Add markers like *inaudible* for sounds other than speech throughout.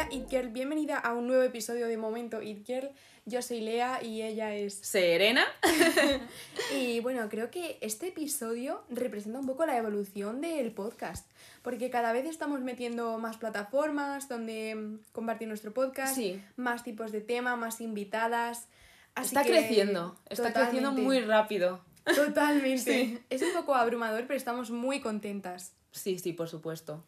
Hola It Girl, bienvenida a un nuevo episodio de Momento It Girl. Yo soy Lea y ella es Serena. *laughs* y bueno, creo que este episodio representa un poco la evolución del podcast, porque cada vez estamos metiendo más plataformas donde mm, compartir nuestro podcast, Sí. más tipos de tema, más invitadas. Así está que- creciendo, está creciendo muy rápido. Totalmente. *laughs* Sí. Es un poco abrumador, pero estamos muy contentas. Sí, sí, por supuesto.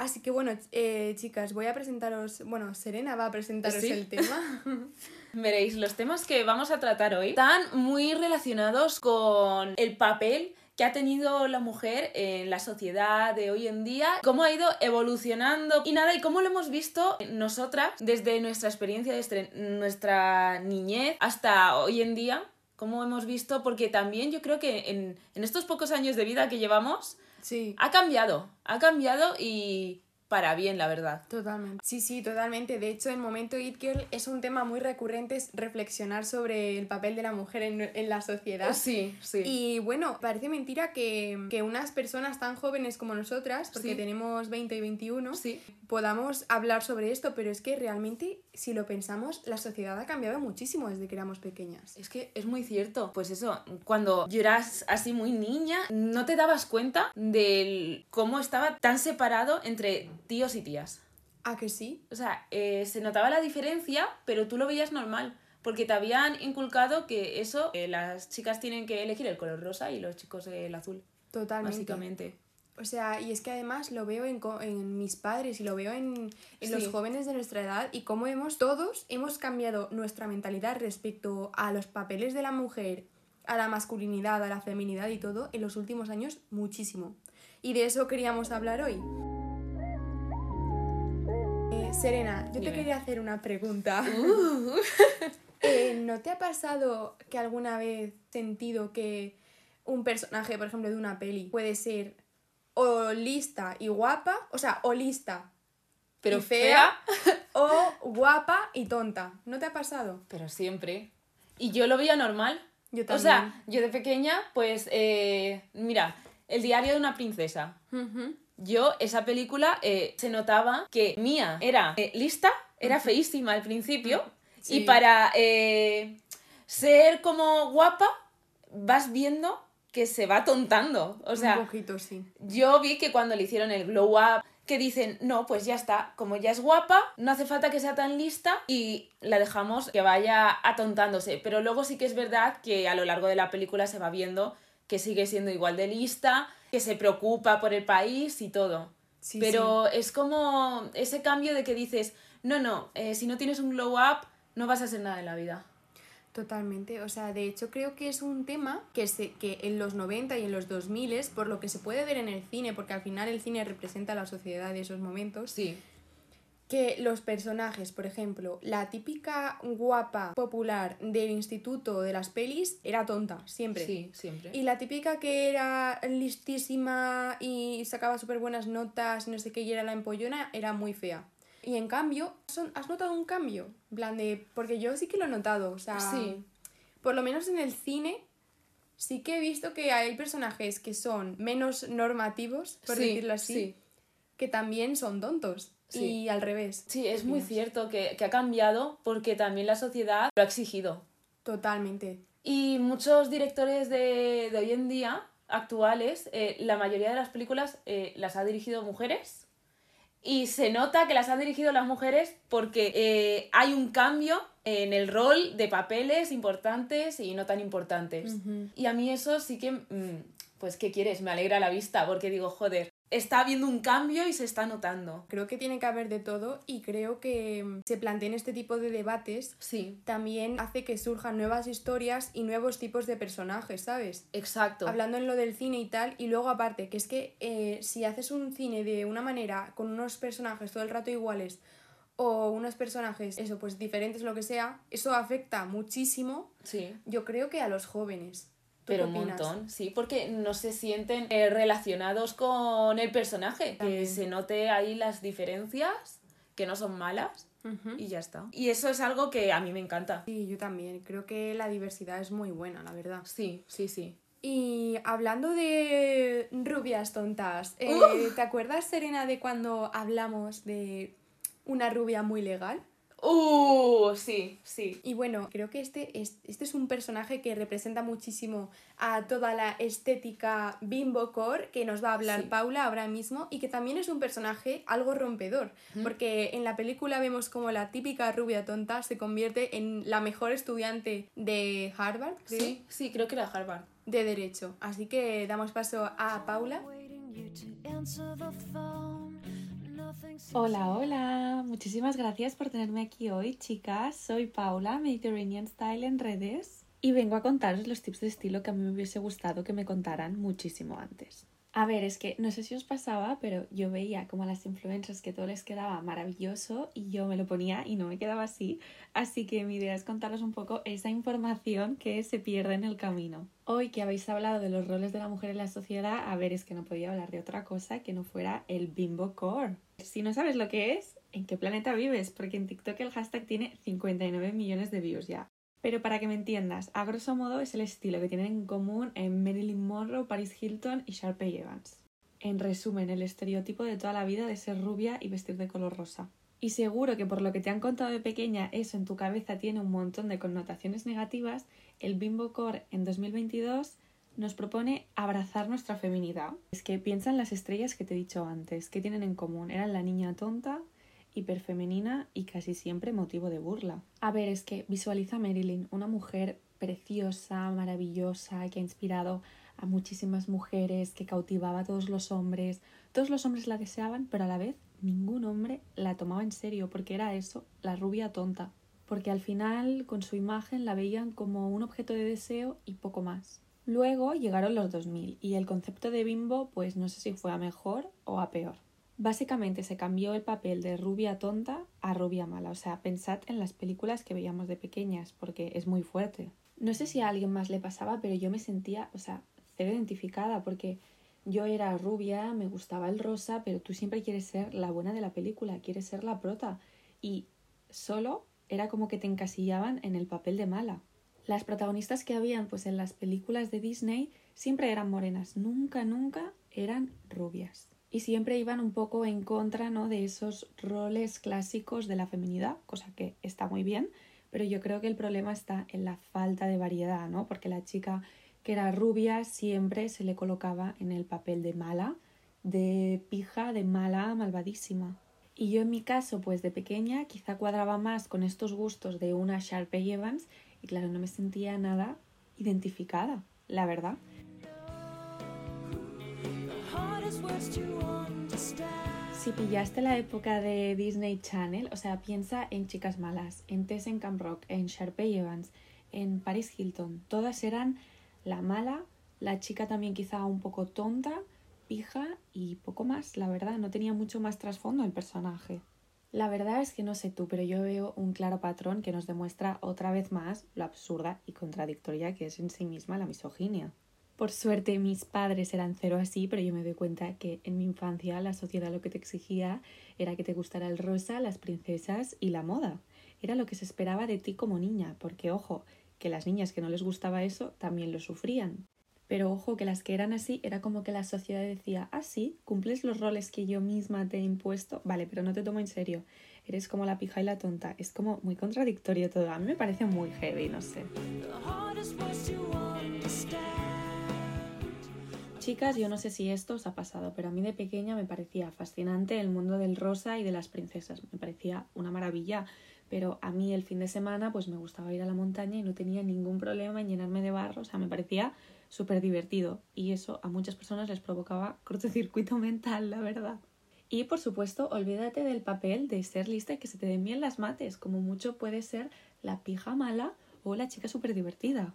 Así que bueno, eh, chicas, voy a presentaros, bueno, Serena va a presentaros ¿Sí? el tema. *laughs* Veréis, los temas que vamos a tratar hoy están muy relacionados con el papel que ha tenido la mujer en la sociedad de hoy en día, cómo ha ido evolucionando y nada, y cómo lo hemos visto nosotras desde nuestra experiencia, desde nuestra niñez hasta hoy en día, cómo hemos visto, porque también yo creo que en, en estos pocos años de vida que llevamos, Sí. ha cambiado, ha cambiado y para bien, la verdad. Totalmente. Sí, sí, totalmente. De hecho, en Momento It Girl es un tema muy recurrente es reflexionar sobre el papel de la mujer en, en la sociedad. Sí, sí. Y bueno, parece mentira que, que unas personas tan jóvenes como nosotras, porque Sí. tenemos 20 y 21, Sí. podamos hablar sobre esto, pero es que realmente, si lo pensamos, la sociedad ha cambiado muchísimo desde que éramos pequeñas. Es que es muy cierto. Pues eso, cuando yo eras así muy niña, no te dabas cuenta de cómo estaba tan separado entre tíos y tías. ¿A que sí? O sea, eh, se notaba la diferencia, pero tú lo veías normal. Porque te habían inculcado que eso, eh, las chicas tienen que elegir el color rosa y los chicos el azul. Totalmente. Básicamente. O sea, y es que además lo veo en, en mis padres y lo veo en, en los jóvenes de nuestra edad y cómo hemos, todos hemos cambiado nuestra mentalidad respecto a los papeles de la mujer, a la masculinidad, a la feminidad y todo en los últimos años muchísimo. Y de eso queríamos hablar hoy. Serena, yo te quería hacer una pregunta. *laughs* *laughs* Eh, ¿No te ha pasado que alguna vez sentido que un personaje, por ejemplo, de una peli puede ser o lista y guapa, o sea, o lista Pero y fea, *laughs* o guapa y tonta? ¿No te ha pasado? Pero siempre. Y yo lo veía normal. Yo O también. sea, yo de pequeña, pues, eh, mira, El diario de una princesa. Yo, esa película, eh, se notaba que Mía era eh, lista, era feísima al principio, Sí. y para eh, ser como guapa, vas viendo que se va tontando. O sea, un poquito sí. yo vi que cuando le hicieron el glow up, que dicen, no, pues ya está, como ya es guapa, no hace falta que sea tan lista y la dejamos que vaya atontándose. Pero luego sí que es verdad que a lo largo de la película se va viendo que sigue siendo igual de lista, que se preocupa por el país y todo. Sí, Pero es como ese cambio de que dices, no, no, eh, si no tienes un glow up, no vas a hacer nada en la vida. Totalmente, o sea, de hecho creo que es un tema que, se, que en los 90 y en los 2000, por lo que se puede ver en el cine, porque al final el cine representa a la sociedad de esos momentos, Sí, que los personajes, por ejemplo, la típica guapa popular del instituto de las pelis era tonta, siempre. sí, siempre. Y la típica que era listísima y sacaba súper buenas notas y no sé qué y era la empollona era muy fea. Y en cambio, son, ¿has notado un cambio? En plan de... Porque yo sí que lo he notado, o sea... Sí. Por lo menos en el cine sí que he visto que hay personajes que son menos normativos, por Sí, decirlo así, sí. que también son tontos. Sí. Y al revés. Sí, es ¿Qué muy cierto que, que ha cambiado porque también la sociedad lo ha exigido. Totalmente. Y muchos directores de, de hoy en día, actuales, eh, la mayoría de las películas eh, las ha dirigido mujeres. Y se nota que las han dirigido las mujeres porque eh, hay un cambio en el rol de papeles importantes y no tan importantes. Y a mí eso sí que, mm, pues, ¿qué quieres? Me alegra la vista porque digo, joder, está habiendo un cambio y se está notando. Creo que tiene que haber de todo y creo que mm, se planteen este tipo de debates Sí, también hace que surjan nuevas historias y nuevos tipos de personajes, ¿sabes? exacto. Hablando en lo del cine y tal, y luego aparte, que es que eh, si haces un cine de una manera, con unos personajes todo el rato iguales, o unos personajes, eso, pues diferentes, lo que sea, eso afecta muchísimo, Sí. yo creo que a los jóvenes. ¿Tú Pero un montón, sí, porque no se sienten eh, relacionados con el personaje. También. Que se note ahí las diferencias, que no son malas, y ya está. Y eso es algo que a mí me encanta. Sí, yo también. Creo que la diversidad es muy buena, la verdad. Sí, sí, sí. Y hablando de rubias tontas, eh. ¿te acuerdas, Serena, de cuando hablamos de una rubia muy legal. Uh, sí, sí. Y bueno, creo que este es, este es un personaje que representa muchísimo a toda la estética bimbo core que nos va a hablar Sí. Paula ahora mismo y que también es un personaje algo rompedor, porque en la película vemos como la típica rubia tonta se convierte en la mejor estudiante de Harvard, creo, Sí, sí, creo que era Harvard. de Derecho. Así que damos paso a Paula. Hola, hola. Muchísimas gracias por tenerme aquí hoy, chicas. Soy Paula, Mediterranean Style en redes, y vengo a contaros los tips de estilo que a mí me hubiese gustado que me contaran muchísimo antes. A ver, es que no sé si os pasaba, pero yo veía como a las influencers que todo les quedaba maravilloso y yo me lo ponía y no me quedaba así. Así que mi idea es contaros un poco esa información que se pierde en el camino. Hoy que habéis hablado de los roles de la mujer en la sociedad, a ver, es que no podía hablar de otra cosa que no fuera el bimbo core. Si no sabes lo que es, ¿en qué planeta vives? Porque en TikTok el hashtag tiene 59 millones de views ya. Pero para que me entiendas, a grosso modo es el estilo que tienen en común en Marilyn Monroe, Paris Hilton y Sharpay Evans. En resumen, el estereotipo de toda la vida de ser rubia y vestir de color rosa. Y seguro que por lo que te han contado de pequeña eso en tu cabeza tiene un montón de connotaciones negativas, el Bimbo Core en 2022 nos propone abrazar nuestra feminidad. Es que piensa en las estrellas que te he dicho antes, que tienen en común. Eran la niña tonta, hiperfemenina y casi siempre motivo de burla. A ver, es que visualiza a Marilyn, una mujer preciosa, maravillosa, que ha inspirado a muchísimas mujeres, que cautivaba a todos los hombres. Todos los hombres la deseaban, pero a la vez ningún hombre la tomaba en serio, porque era eso, la rubia tonta. Porque al final, con su imagen, la veían como un objeto de deseo y poco más. Luego llegaron los 2000 y el concepto de bimbo, pues no sé si fue a mejor o a peor. Básicamente se cambió el papel de rubia tonta a rubia mala. O sea, pensad en las películas que veíamos de pequeñas, porque es muy fuerte. No sé si a alguien más le pasaba, pero yo me sentía, o sea, cero identificada, porque yo era rubia, me gustaba el rosa, pero tú siempre quieres ser la buena de la película, quieres ser la prota. Y solo era como que te encasillaban en el papel de mala. Las protagonistas que habían pues en las películas de Disney siempre eran morenas, nunca, nunca eran rubias. Y siempre iban un poco en contra ¿no? de esos roles clásicos de la feminidad, cosa que está muy bien, pero yo creo que el problema está en la falta de variedad, ¿no? Porque la chica que era rubia siempre se le colocaba en el papel de mala, de pija, de mala, malvadísima. Y yo en mi caso, pues de pequeña, quizá cuadraba más con estos gustos de una Sharpay Evans y claro, no me sentía nada identificada, la verdad. Si pillaste la época de Disney Channel, o sea, piensa en Chicas Malas, en Tess en Camp Rock, en Sharpay Evans, en Paris Hilton. Todas eran la mala, la chica también quizá un poco tonta, pija y poco más, la verdad. No tenía mucho más trasfondo el personaje. La verdad es que no sé tú, pero yo veo un claro patrón que nos demuestra otra vez más lo absurda y contradictoria que es en sí misma la misoginia. Por suerte mis padres eran cero así, pero yo me doy cuenta que en mi infancia la sociedad lo que te exigía era que te gustara el rosa, las princesas y la moda. Era lo que se esperaba de ti como niña, porque ojo, que las niñas que no les gustaba eso también lo sufrían. Pero ojo, que las que eran así era como que la sociedad decía, ah, sí, cumples los roles que yo misma te he impuesto, vale, pero no te tomo en serio, eres como la pija y la tonta. Es como muy contradictorio todo, a mí me parece muy heavy, no sé. Chicas, yo no sé si esto os ha pasado, pero a mí de pequeña me parecía fascinante el mundo del rosa y de las princesas. Me parecía una maravilla, pero a mí el fin de semana pues me gustaba ir a la montaña y no tenía ningún problema en llenarme de barro, o sea, me parecía súper divertido y eso a muchas personas les provocaba cortocircuito *laughs* mental, la verdad. Y por supuesto, olvídate del papel de ser lista y que se te den bien las mates, como mucho puede ser la pija mala o la chica súper divertida.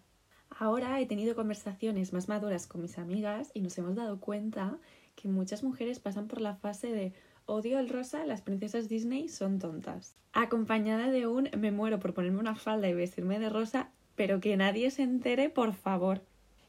Ahora he tenido conversaciones más maduras con mis amigas y nos hemos dado cuenta que muchas mujeres pasan por la fase de odio el rosa, las princesas Disney son tontas. Acompañada de un me muero por ponerme una falda y vestirme de rosa, pero que nadie se entere, por favor.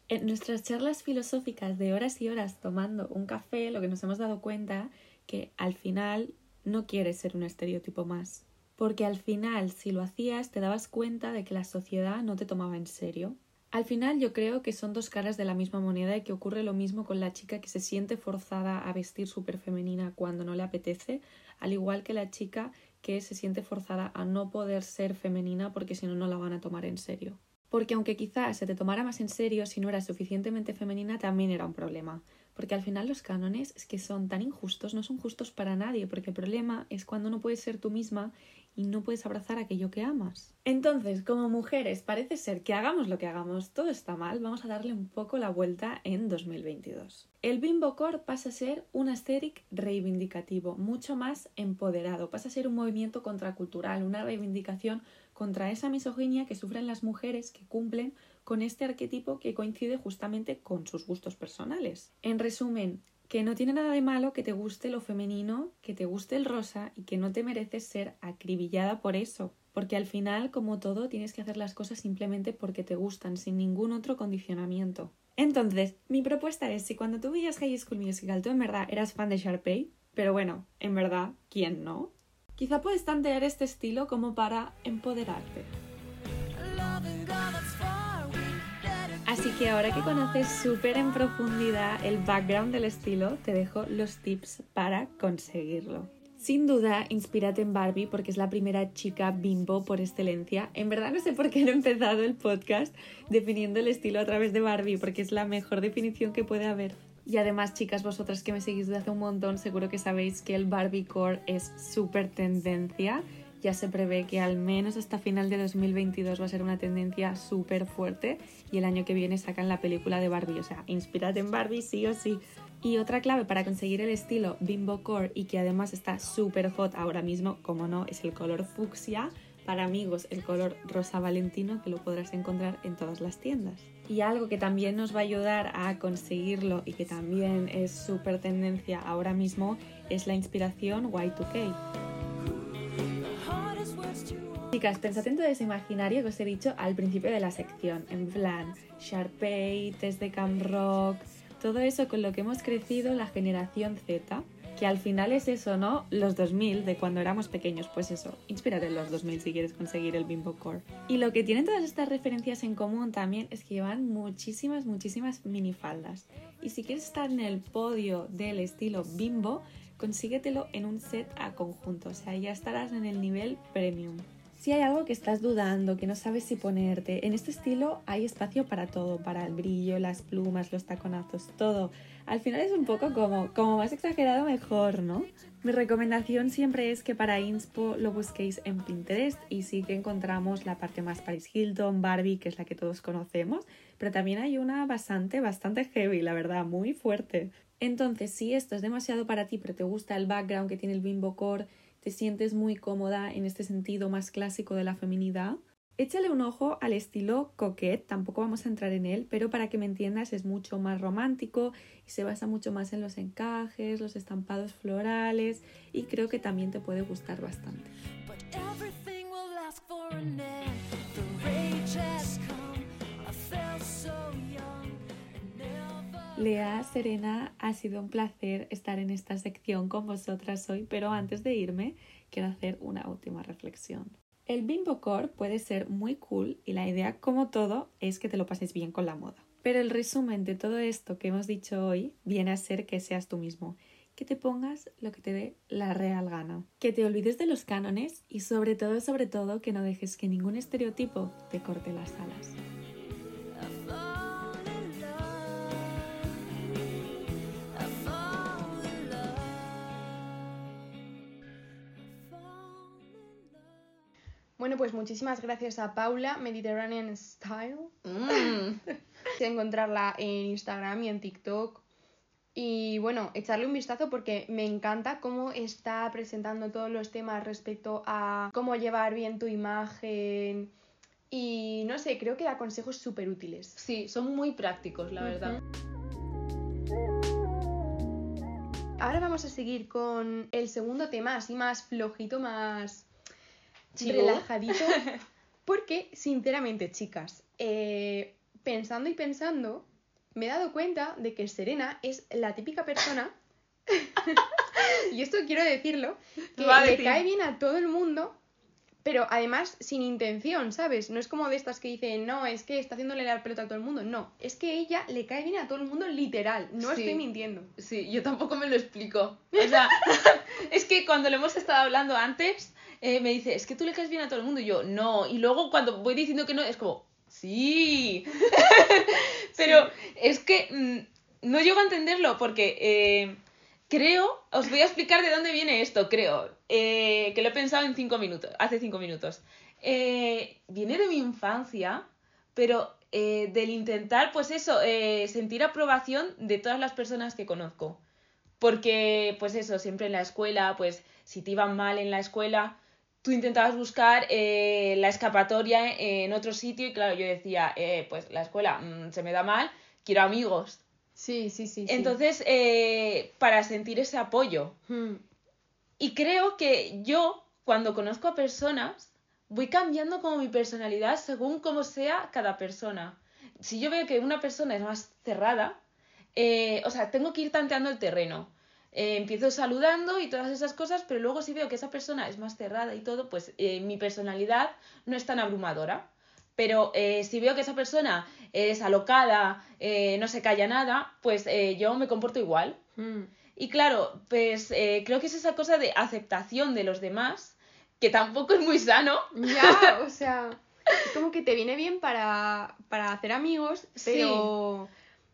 En nuestras charlas filosóficas de horas y horas tomando un café, lo que nos hemos dado cuenta que al final no quieres ser un estereotipo más. Porque al final, si lo hacías, te dabas cuenta de que la sociedad no te tomaba en serio. Al final yo creo que son dos caras de la misma moneda y que ocurre lo mismo con la chica que se siente forzada a vestir súper femenina cuando no le apetece, al igual que la chica que se siente forzada a no poder ser femenina porque si no, no la van a tomar en serio. Porque aunque quizás se te tomara más en serio si no eras suficientemente femenina, también era un problema. Porque al final los cánones es que son tan injustos, no son justos para nadie, porque el problema es cuando no puedes ser tú misma y no puedes abrazar aquello que amas. Entonces, como mujeres, parece ser que hagamos lo que hagamos, todo está mal, vamos a darle un poco la vuelta en 2022. El Bimbo Core pasa a ser un aesthetic reivindicativo, mucho más empoderado, pasa a ser un movimiento contracultural, una reivindicación contra esa misoginia que sufren las mujeres que cumplen con este arquetipo que coincide justamente con sus gustos personales. En resumen, que no tiene nada de malo que te guste lo femenino, que te guste el rosa y que no te mereces ser acribillada por eso. Porque al final, como todo, tienes que hacer las cosas simplemente porque te gustan, sin ningún otro condicionamiento. Entonces, mi propuesta es, si cuando tú veías High School Musical tú en verdad eras fan de Sharpay, pero bueno, en verdad, ¿quién no? Quizá puedes tantear este estilo como para empoderarte. Que ahora que conoces súper en profundidad el background del estilo, te dejo los tips para conseguirlo. Sin duda, inspírate en Barbie porque es la primera chica bimbo por excelencia. En verdad no sé por qué no he empezado el podcast definiendo el estilo a través de Barbie porque es la mejor definición que puede haber. Y además, chicas, vosotras que me seguís desde hace un montón, seguro que sabéis que el Barbie Core es súper tendencia ya se prevé que al menos hasta final de 2022 va a ser una tendencia súper fuerte y el año que viene sacan la película de Barbie, o sea, inspírate en Barbie sí o sí. Y otra clave para conseguir el estilo Bimbo Core y que además está súper hot ahora mismo, como no, es el color fucsia. Para amigos, el color rosa valentino que lo podrás encontrar en todas las tiendas. Y algo que también nos va a ayudar a conseguirlo y que también es súper tendencia ahora mismo es la inspiración Y2K. Chicas, pensad en todo ese imaginario que os he dicho al principio de la sección, en plan Sharpay, test de Cam Rock, todo eso con lo que hemos crecido la generación Z, que al final es eso, ¿no? Los 2000, de cuando éramos pequeños, pues eso, inspírate en los 2000 si quieres conseguir el Bimbo Core. Y lo que tienen todas estas referencias en común también es que llevan muchísimas, muchísimas minifaldas. Y si quieres estar en el podio del estilo Bimbo, consíguetelo en un set a conjunto, o sea, ya estarás en el nivel premium. Si hay algo que estás dudando, que no sabes si ponerte, en este estilo hay espacio para todo, para el brillo, las plumas, los taconazos, todo. Al final es un poco como, como más exagerado mejor, ¿no? Mi recomendación siempre es que para Inspo lo busquéis en Pinterest y sí que encontramos la parte más Paris Hilton, Barbie, que es la que todos conocemos, pero también hay una bastante, bastante heavy, la verdad, muy fuerte. Entonces, si esto es demasiado para ti, pero te gusta el background que tiene el Bimbo Core, te sientes muy cómoda en este sentido más clásico de la feminidad, échale un ojo al estilo coquette, tampoco vamos a entrar en él, pero para que me entiendas es mucho más romántico y se basa mucho más en los encajes, los estampados florales y creo que también te puede gustar bastante. Lea, Serena, ha sido un placer estar en esta sección con vosotras hoy, pero antes de irme quiero hacer una última reflexión. El Bimbo Core puede ser muy cool y la idea, como todo, es que te lo pases bien con la moda. Pero el resumen de todo esto que hemos dicho hoy viene a ser que seas tú mismo, que te pongas lo que te dé la real gana, que te olvides de los cánones y sobre todo, sobre todo, que no dejes que ningún estereotipo te corte las alas. Bueno, pues muchísimas gracias a Paula, Mediterranean Style. Mm. *laughs* encontrarla en Instagram y en TikTok. Y bueno, echarle un vistazo porque me encanta cómo está presentando todos los temas respecto a cómo llevar bien tu imagen. Y no sé, creo que da consejos súper útiles. Sí, son muy prácticos, la verdad. Ahora vamos a seguir con el segundo tema, así más flojito, más Chivo. relajadito. *laughs* Porque, sinceramente, chicas, eh, pensando y pensando, me he dado cuenta de que Serena es la típica persona, *laughs* y esto quiero decirlo, que le cae bien a todo el mundo, pero además sin intención, ¿sabes? No es como de estas que dicen, no, es que está haciéndole la pelota a todo el mundo. No, es que ella le cae bien a todo el mundo literal, no Sí. estoy mintiendo. Sí, yo tampoco me lo explico. O sea, *laughs* es que cuando lo hemos estado hablando antes, eh, me dice, es que tú le caes bien a todo el mundo. Y yo, no. Y luego cuando voy diciendo que no, es como, sí. *laughs* Pero es que mm, no llego a entenderlo porque eh, creo, os voy a explicar de dónde viene esto, creo, eh, que lo he pensado en cinco minutos, hace cinco minutos. Viene de mi infancia, pero eh, del intentar, pues eso, eh, sentir aprobación de todas las personas que conozco. Porque, pues eso, siempre en la escuela, pues si te iban mal en la escuela, tú intentabas buscar eh, la escapatoria en otro sitio y claro, yo decía, eh, pues la escuela mm, se me da mal, quiero amigos. Sí, sí, sí. sí. Entonces, eh, para sentir ese apoyo. Hmm. Y creo que yo, cuando conozco a personas, voy cambiando como mi personalidad según cómo sea cada persona. Si yo veo que una persona es más cerrada, eh, o sea, tengo que ir tanteando el terreno. Eh, empiezo saludando y todas esas cosas, pero luego si veo que esa persona es más cerrada y todo, pues eh, mi personalidad no es tan abrumadora. Pero eh, si veo que esa persona es alocada, eh, no se calla nada, pues yo me comporto igual. Hmm. Y claro, pues creo que es esa cosa de aceptación de los demás, que tampoco es muy sano. Ya, o sea, es como que te viene bien para, para hacer amigos, *laughs* Sí.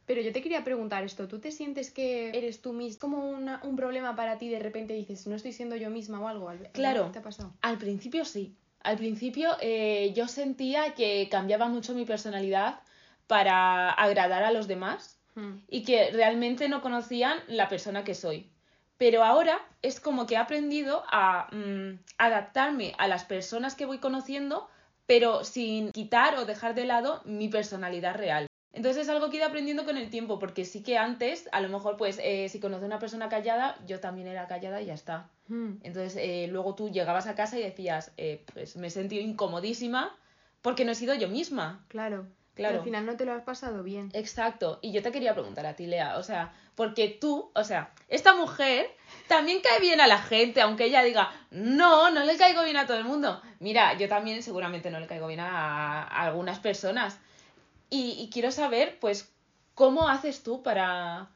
Pero, yo te quería preguntar esto, ¿tú te sientes que eres tú misma? como una- un problema para ti de repente dices, no estoy siendo yo misma o algo? ¿Al- Claro. ¿Te ha pasado? Al principio sí. Al principio eh, yo sentía que cambiaba mucho mi personalidad para agradar a los demás Hmm. y que realmente no conocían la persona que soy. Pero ahora es como que he aprendido a mm, adaptarme a las personas que voy conociendo, pero sin quitar o dejar de lado mi personalidad real. Entonces es algo que he ido aprendiendo con el tiempo, porque sí que antes, a lo mejor, pues, eh, si conocía a una persona callada, yo también era callada y ya está. Hmm. Entonces, eh, luego tú llegabas a casa y decías, eh, pues me he sentido incomodísima porque no he sido yo misma. Claro. Claro. Al final no te lo has pasado bien. Exacto. Y yo te quería preguntar a ti, Lea, o sea, porque tú, o sea, esta mujer también cae bien a la gente, aunque ella diga, no, no le caigo bien a todo el mundo. Mira, yo también seguramente no le caigo bien a, a algunas personas. Y, y quiero saber, pues, ¿cómo haces tú para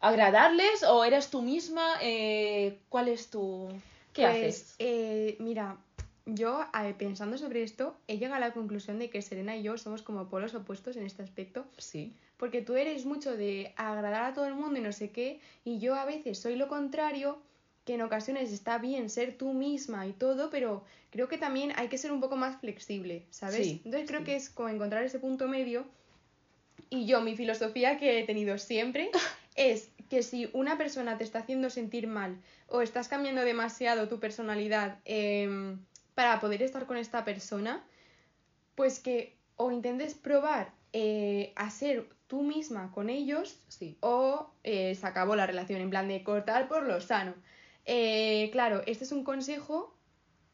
agradarles o eres tú misma? Eh, ¿Cuál es tu... ¿Qué Pues, haces? eh, mira, yo eh, pensando sobre esto he llegado a la conclusión de que Serena y yo somos como polos opuestos en este aspecto. Sí. Porque tú eres mucho de agradar a todo el mundo y no sé qué, y yo a veces soy lo contrario, que en ocasiones está bien ser tú misma y todo, pero creo que también hay que ser un poco más flexible, ¿sabes? Sí, Entonces creo sí. que es como encontrar ese punto medio. Y yo, mi filosofía que he tenido siempre *laughs* es que si una persona te está haciendo sentir mal o estás cambiando demasiado tu personalidad em, para poder estar con esta persona, pues que o intentes probar eh, a ser tú misma con ellos Sí. o eh, se acabó la relación, en plan de cortar por lo sano. Eh, claro, este es un consejo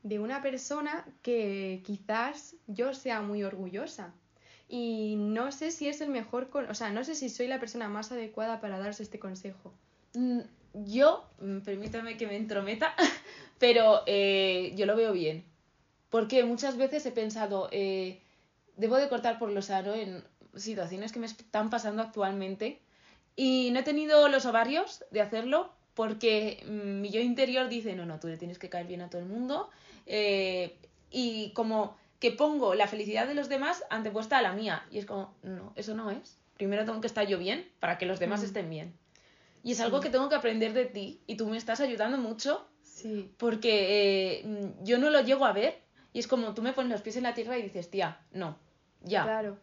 de una persona que quizás yo sea muy orgullosa. Y no sé si es el mejor, o sea, no sé si soy la persona más adecuada para daros este consejo. Mm, Yo, mm, permítame que me entrometa, *laughs* pero eh, yo lo veo bien. Porque muchas veces he pensado, eh, debo de cortar por lo sano en situaciones que me están pasando actualmente y no he tenido los ovarios de hacerlo porque mm, mi yo interior dice, no, no, tú le tienes que caer bien a todo el mundo eh, y como que pongo la felicidad de los demás antepuesta a la mía y es como, no, eso no es. Primero tengo que estar yo bien para que los demás Mm. estén bien. Y es Sí. algo que tengo que aprender de ti y tú me estás ayudando mucho Sí, porque eh, yo no lo llego a ver y es como tú me pones los pies en la tierra y dices, tía, no, ya. claro.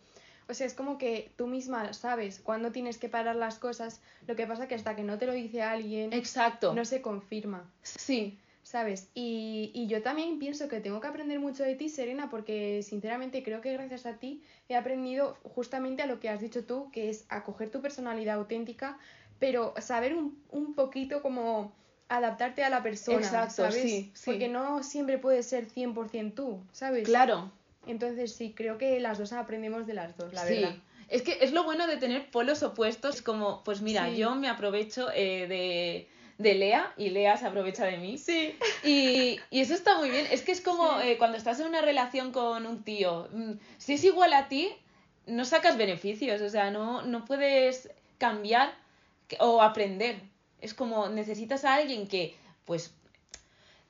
O sea, es como que tú misma sabes cuándo tienes que parar las cosas, lo que pasa que hasta que no te lo dice alguien, Exacto. no se confirma. Sí, ¿Sabes? Y, y yo también pienso que tengo que aprender mucho de ti, Serena, porque sinceramente creo que gracias a ti he aprendido justamente a lo que has dicho tú, que es a coger tu personalidad auténtica, pero saber un, un poquito como adaptarte a la persona, Exacto, ¿sabes? sí, sí. Porque no siempre puedes ser 100% tú, ¿sabes? claro. Entonces sí, creo que las dos aprendemos de las dos, la sí. verdad. Es que es lo bueno de tener polos opuestos, como, pues mira, Sí. yo me aprovecho eh, de, de Lea y Lea se aprovecha de mí. Sí. Y, y eso está muy bien. Es que es como Sí. eh, cuando estás en una relación con un tío. mm, Si es igual a ti, no sacas beneficios. O sea, no, no puedes cambiar o aprender. Es como necesitas a alguien que, pues,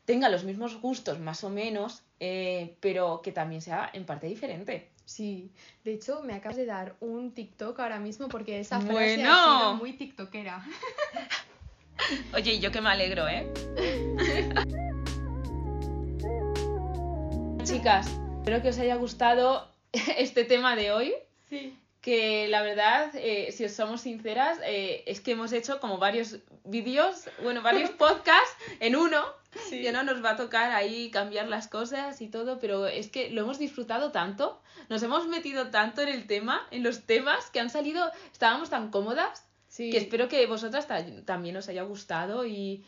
tenga los mismos gustos más o menos, eh, pero que también sea en parte diferente. Sí, de hecho me acabas de dar un TikTok ahora mismo porque esa frase Bueno. ha sido muy tiktokera. *laughs* Oye, yo que me alegro, ¿eh? *laughs* Chicas, espero que os haya gustado *laughs* este tema de hoy. Sí. Que la verdad, eh, si os somos sinceras, eh, es que hemos hecho como varios vídeos, bueno, varios podcasts en uno. Que no nos va a tocar ahí cambiar las cosas y todo, pero es que lo hemos disfrutado tanto, nos hemos metido tanto en el tema, en los temas que han salido, estábamos tan cómodas Sí. que espero que vosotras ta- también os haya gustado y,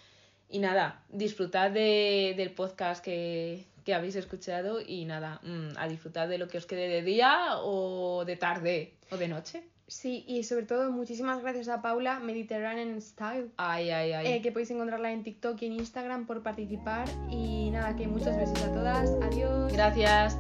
y nada, disfrutad de- del podcast que, que habéis escuchado y nada, mm, a disfrutar de lo que os quede de día o de tarde o de noche. Sí, y sobre todo muchísimas gracias a Paula, Mediterranean Style, Ay, ay, ay. eh, que podéis encontrarla en TikTok y en Instagram por participar. Y nada, que muchos besos a todas. Adiós. Gracias.